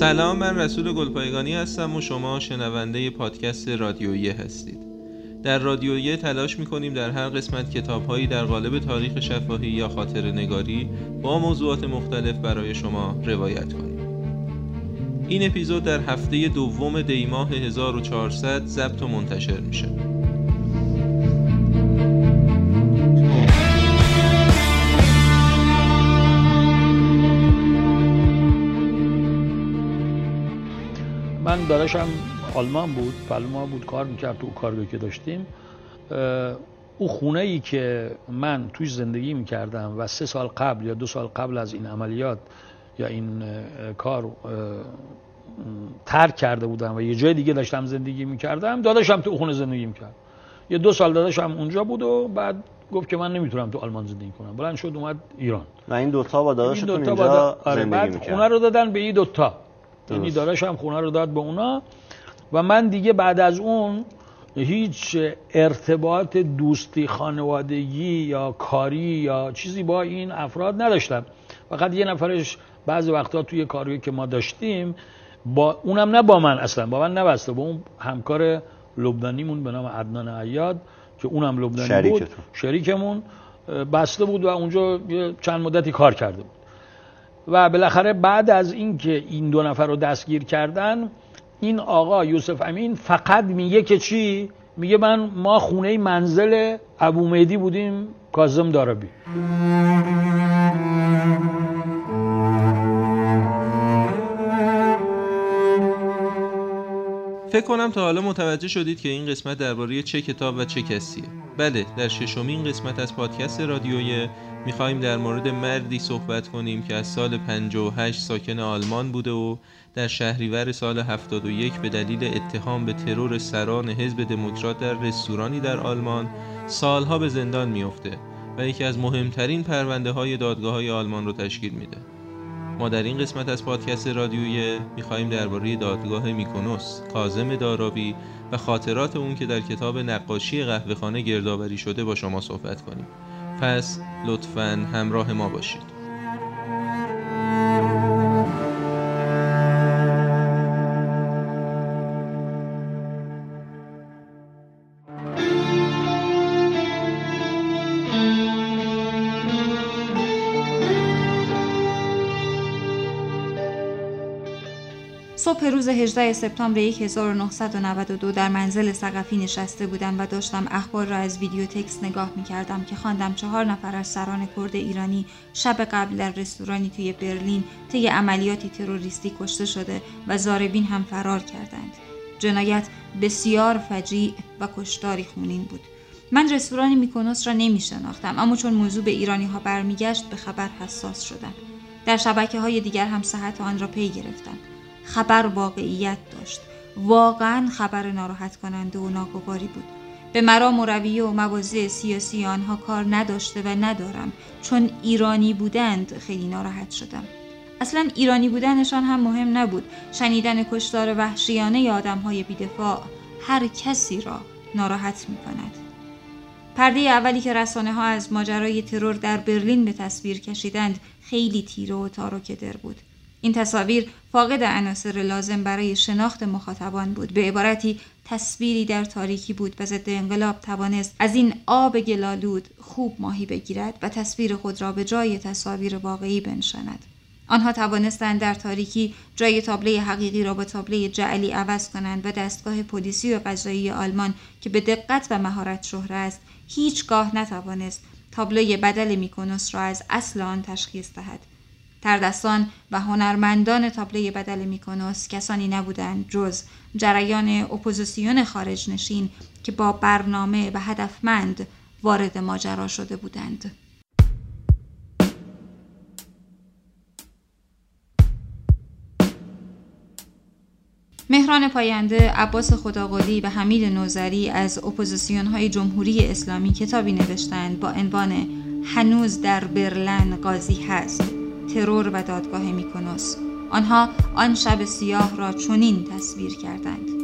سلام من رسول گلپایگانی هستم و شما شنونده پادکست رادیویی هستید. در رادیویی تلاش می‌کنیم در هر قسمت کتابهایی در قالب تاریخ شفاهی یا خاطر نگاری با موضوعات مختلف برای شما روایت کنیم. این اپیزود در هفته دوم دیماه 1400 ضبط و منتشر میشه. داداشم آلمان بود پلما بود کار می‌کرد تو کارگاهی که داشتیم. او خونه ای که من توی زندگی می‌کردم و سه سال قبل یا دو سال قبل از این عملیات یا این کار ترک کرده بودم و یه جای دیگه داشتم زندگی می‌کردم داداشم تو خونه زندگی می‌کرد. یه دو سال داداشم اونجا بود و بعد گفت که من نمی‌تونم تو آلمان زندگی کنم. بلند شد اومد ایران. و این دوتا با داداشتون اینجا آره زندگی بعد می‌کرد. خونه رو دادن به این دوتا. یعنی داداشم خونه رو داد به اونا. و من دیگه بعد از اون هیچ ارتباط دوستی خانوادگی یا کاری یا چیزی با این افراد نداشتم. فقط یه نفرش بعضی وقتا توی کاری که ما داشتیم با اونم نه با من اصلا با من نبسته با اون همکار لبنانیمون به نام عدنان عیاد که اونم لبنانی بود. شریکمون بسته بود و اونجا چند مدتی کار کرده بود. و بالاخره بعد از اینکه این دو نفر رو دستگیر کردن این آقا یوسف امین فقط میگه که چی؟ میگه من ما خونه منزل ابو مهدی بودیم کاظم دارابی. فکر کنم تا حالا متوجه شدید که این قسمت درباره چه کتاب و چه کسیه. بله در ششمین قسمت از پادکست رادیوی می‌خواهیم در مورد مردی صحبت کنیم که از سال 58 ساکن آلمان بوده و در شهریور سال 71 به دلیل اتهام به ترور سران حزب دموکرات در رستورانی در آلمان سالها به زندان میافته و یکی از مهمترین پرونده های دادگاه های آلمان رو تشکیل میده. ما در این قسمت از پادکست رادیویی می‌خواهیم درباره دادگاه میکنوس کازم دارابی و خاطرات اون که در کتاب نقاشی قهوهخانه گردآوری شده با شما صحبت کنیم. پس لطفا همراه ما باشید. صبح روز 18 سپتامبر 1992 در منزل سقفی نشسته بودم و داشتم اخبار را از ویدیو تکس نگاه می کردم که خواندم چهار نفر از سران کرد ایرانی شب قبل در رستورانی توی برلین طی عملیاتی تروریستی کشته شده و زاربین هم فرار کردند. جنایت بسیار فجیع و کشتاری خونین بود. من رستوران میکونوس را نمی شناختم اما چون موضوع به ایرانی ها برمیگشت به خبر حساس شدم. در شبکه های دیگر هم صحت آن را پی گرفتم. خبر واقعیت داشت. واقعا خبر ناراحت کننده و ناگواری بود. به مرام و رویه و مواضع سیاسی آنها کار نداشته و ندارم. چون ایرانی بودند خیلی ناراحت شدم. اصلا ایرانی بودنشان هم مهم نبود. شنیدن کشتار وحشیانه آدم های بیدفاع هر کسی را ناراحت می کند. پرده اولی که رسانه ها از ماجرای ترور در برلین به تصویر کشیدند خیلی تیره و تاروکدر بود. این تصاویر فاقد عناصر لازم برای شناخت مخاطبان بود. به عبارتی تصویری در تاریکی بود و ضد انقلاب توانست از این آب گلالود خوب ماهی بگیرد و تصویر خود را به جای تصاویر واقعی بنشاند. آنها توانستند در تاریکی جای تابله حقیقی را با تابله جعلی عوض کنند و دستگاه پلیسی و قضایی آلمان که به دقت و مهارت شهره است هیچگاه نتوانست تابلوی بدل میکنوس را از اصل آن تشخیص دهد. تردستان و هنرمندان تابلوی بدل میکونوس کسانی نبودند جز جریان اپوزیسیون خارج نشین که با برنامه و هدفمند وارد ماجرا شده بودند. مهران پاینده، عباس خداقلی و حمید نوزری از اپوزیسیون های جمهوری اسلامی کتابی نوشتند با عنوان هنوز در برلن قاضی هست ترور و دادگاه میکنوس آنها آن شب سیاه را چنین تصویر کردند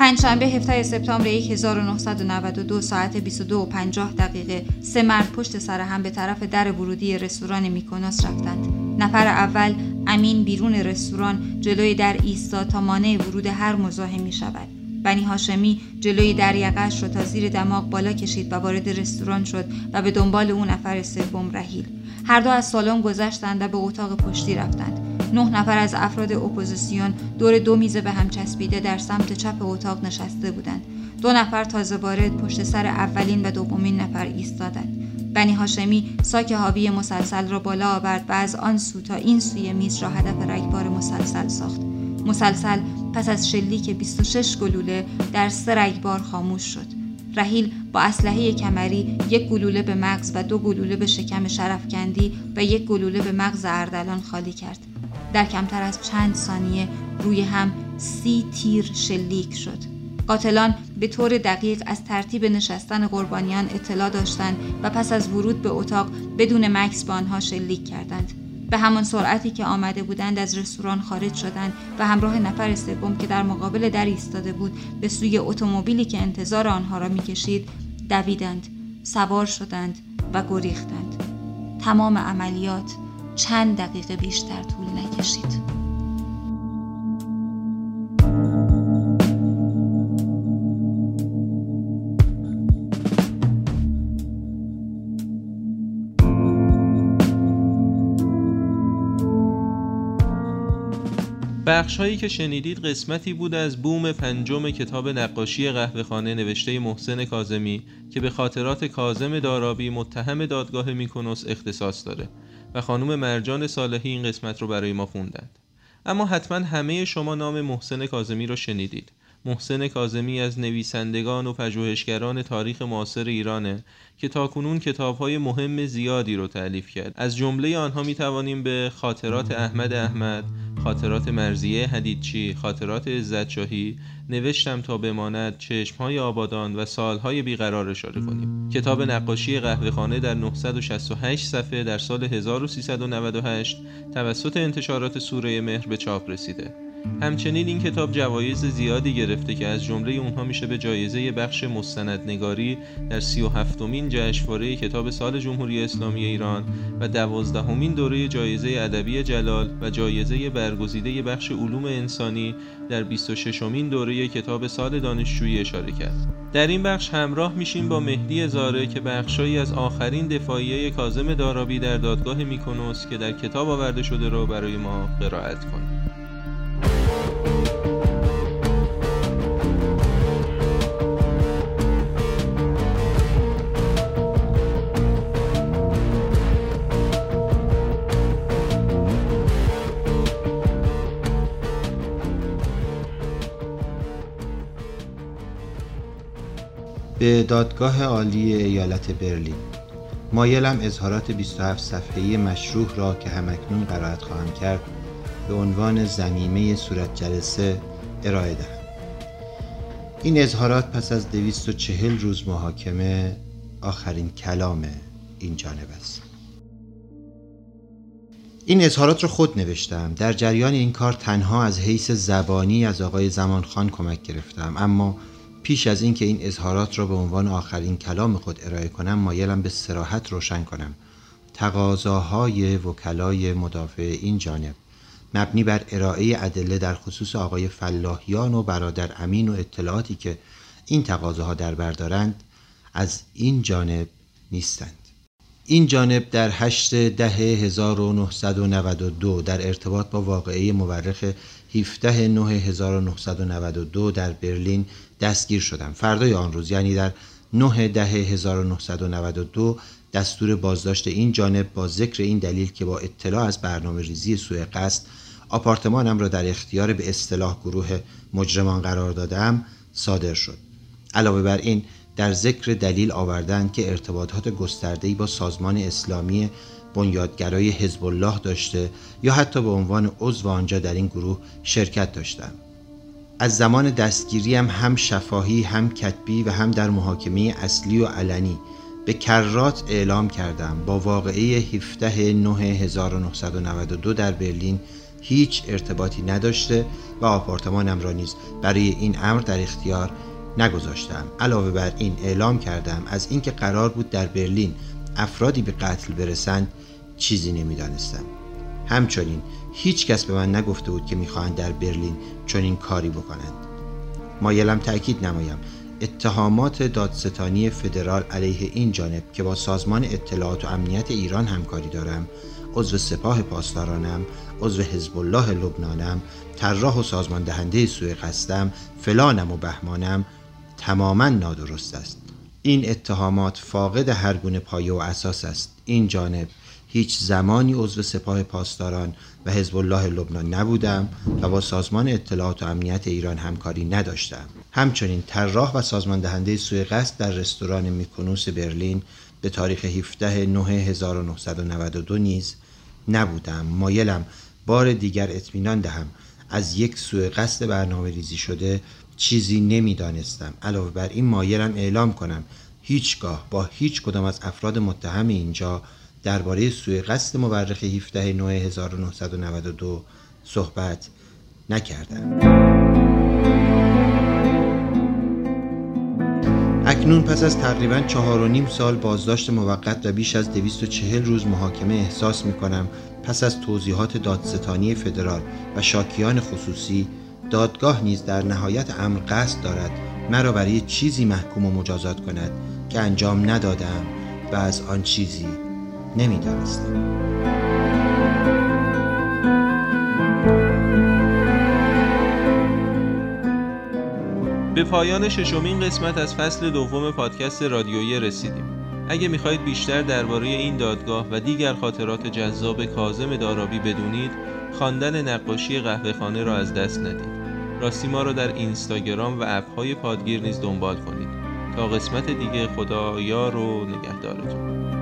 پنجشنبه 17 سپتامبر 1992 ساعت 22 و 50 دقیقه سه مرد پشت سر هم به طرف در ورودی رستوران میکونوس رفتند. نفر اول امین بیرون رستوران جلوی در ایستاد تا مانع ورود هر مزاحم می شود. بنی هاشمی جلوی در یقش را تا زیر دماغ بالا کشید و وارد رستوران شد و به دنبال او نفر سوم رهیل. هر دو از سالن گذشتند و به اتاق پشتی رفتند. نه نفر از افراد اپوزیسیون دور دو میزه به هم چسبیده در سمت چپ اتاق نشسته بودند دو نفر تازه وارد پشت سر اولین و دومین نفر ایستادند بنی هاشمی ساک حاوی مسلسل را بالا آورد و از آن سو تا این سوی میز را هدف رگبار مسلسل ساخت مسلسل پس از شلیک 26 گلوله در سه رگبار خاموش شد. رحیل با اسلحه کمری یک گلوله به مغز و دو گلوله به شکم شرفکندی و یک گلوله به مغز اردلان خالی کرد. در کمتر از چند ثانیه روی هم سی تیر شلیک شد. قاتلان به طور دقیق از ترتیب نشستن قربانیان اطلاع داشتند و پس از ورود به اتاق بدون مکس به آنها شلیک کردند. به همان سرعتی که آمده بودند از رستوران خارج شدند و همراه نفر سوم که در مقابل در ایستاده بود به سوی اتومبیلی که انتظار آنها را می‌کشید دویدند سوار شدند و گریختند. تمام عملیات چند دقیقه بیشتر طول نکشید. بخش هایی که شنیدید قسمتی بود از بوم پنجم کتاب نقاشی قهوهخانه نوشته محسن کازمی که به خاطرات کازم دارابی متهم دادگاه میکنوس اختصاص داره و خانم مرجان صالحی این قسمت رو برای ما خوندند. اما حتما همه شما نام محسن کازمی رو شنیدید. محسن کازمی از نویسندگان و پژوهشگران تاریخ معاصر ایرانه که تاکنون کتابهای مهم زیادی رو تعلیف کرد. از جمله آنها می توانیم به خاطرات احمد احمد خاطرات مرزیه حدیدچی خاطرات عزتشاهی نوشتم تا بماند چشمهای آبادان و سالهای بیقرار اشاره کنیم. کتاب نقاشی قهوهخانه در 968 صفحه در سال 1398 توسط انتشارات سوره مهر به چاپ رسیده. همچنین این کتاب جوایز زیادی گرفته که از جمله اونها میشه به جایزه بخش مستندنگاری در سی و هفتمین جشنواره کتاب سال جمهوری اسلامی ایران و دوازدهمین دوره جایزه ادبی جلال و جایزه برگزیده بخش علوم انسانی در 26 مین دوره کتاب سال دانشجویی اشاره کرد. در این بخش همراه میشیم با مهدی زاره که بخشایی از آخرین دفاعیه کازم دارابی در دادگاه میکنوس که در کتاب آورده شده رو برای ما قرائت کنیم. به دادگاه عالی ایالت برلین. مایلم اظهارات 27 صفحه‌ای مشروح را که همکنون قرائت خواهم کرد به عنوان زمیمه صورت جلسه ارائه دهم. این اظهارات پس از 240 روز محاکمه آخرین کلام این جانب است. این اظهارات رو خود نوشتم. در جریان این کار تنها از حیث زبانی از آقای زمانخان کمک گرفتم. اما پیش از اینکه این اظهارات را به عنوان آخرین کلام خود ارائه کنم مایلم به سراحت روشن کنم. تقاضاهای وکلای مدافع این جانب. مبنی بر ارائه ادله در خصوص آقای فلاحیان و برادر امین و اطلاعاتی که این تقاضاها در بردارند از این جانب نیستند. این جانب در 8 ده 1992 در ارتباط با واقعه مورخ 17 9 1992 در برلین دستگیر شدم. فردای آن روز یعنی در 9 ده 1992 دستور بازداشت این جانب با ذکر این دلیل که با اطلاع از برنامه ریزی سوء قصد آپارتمانم را در اختیار به اصطلاح گروه مجرمان قرار دادم صادر شد. علاوه بر این در ذکر دلیل آوردند که ارتباطات گسترده‌ای با سازمان اسلامی بنیادگرای حزب الله داشته یا حتی به عنوان عضو آنجا در این گروه شرکت داشتم از زمان دستگیری هم, هم شفاهی هم کتبی و هم در محاکمه اصلی و علنی به کرات اعلام کردم. با واقعه 17 9 1992 در برلین هیچ ارتباطی نداشته و آپارتمانم را نیز برای این امر در اختیار نگذاشتم. علاوه بر این اعلام کردم. از اینکه قرار بود در برلین افرادی به قتل برسند چیزی نمی‌دانستم. همچنین هیچ کس به من نگفته بود که می‌خواهند در برلین چنین کاری بکنند. مایلم تأکید نمایم. اتهامات دادستانی فدرال علیه این جانب که با سازمان اطلاعات و امنیت ایران همکاری دارم عضو سپاه پاسدارانم عضو حزب الله لبنانم طراح و سازمان دهنده سوی قصدم فلانم و بهمانم تماما نادرست است. این اتهامات فاقد هر گونه پایه و اساس است. این جانب هیچ زمانی عضو سپاه پاسداران و حزب الله لبنان نبودم و با سازمان اطلاعات و امنیت ایران همکاری نداشتم. همچنین طراح و سازمان دهنده قصد در رستوران میکونوس برلین به تاریخ 17 9 1992 نیز نبودم. مایلم بار دیگر اطمینان دهم از یک سوء قصد برنامه ریزی شده چیزی نمی‌دانستم. علاوه بر این مایلم اعلام کنم. هیچگاه با هیچ کدام از افراد متهم اینجا درباره سوء قصد مورخ 17 9 1992 صحبت نکردم. اکنون پس از تقریبا چهار و نیم سال بازداشت موقت و بیش از 240 روز محاکمه احساس می کنم پس از توضیحات دادستانی فدرال و شاکیان خصوصی دادگاه نیز در نهایت امر قصد دارد مرا برای چیزی محکوم و مجازات کند که انجام ندادم و از آن چیزی نمی‌دانستم به پایان ششمین قسمت از فصل دوم پادکست رادیویی رسیدیم. اگه می‌خواهید بیشتر درباره این دادگاه و دیگر خاطرات جذاب کازم دارابی بدونید، خواندن نقاشی قهوه خانه را از دست ندید. راستی ما را در اینستاگرام و اپهای پادگیر نیز دنبال کنید. تا قسمت دیگه خدا یار و نگهدارتون.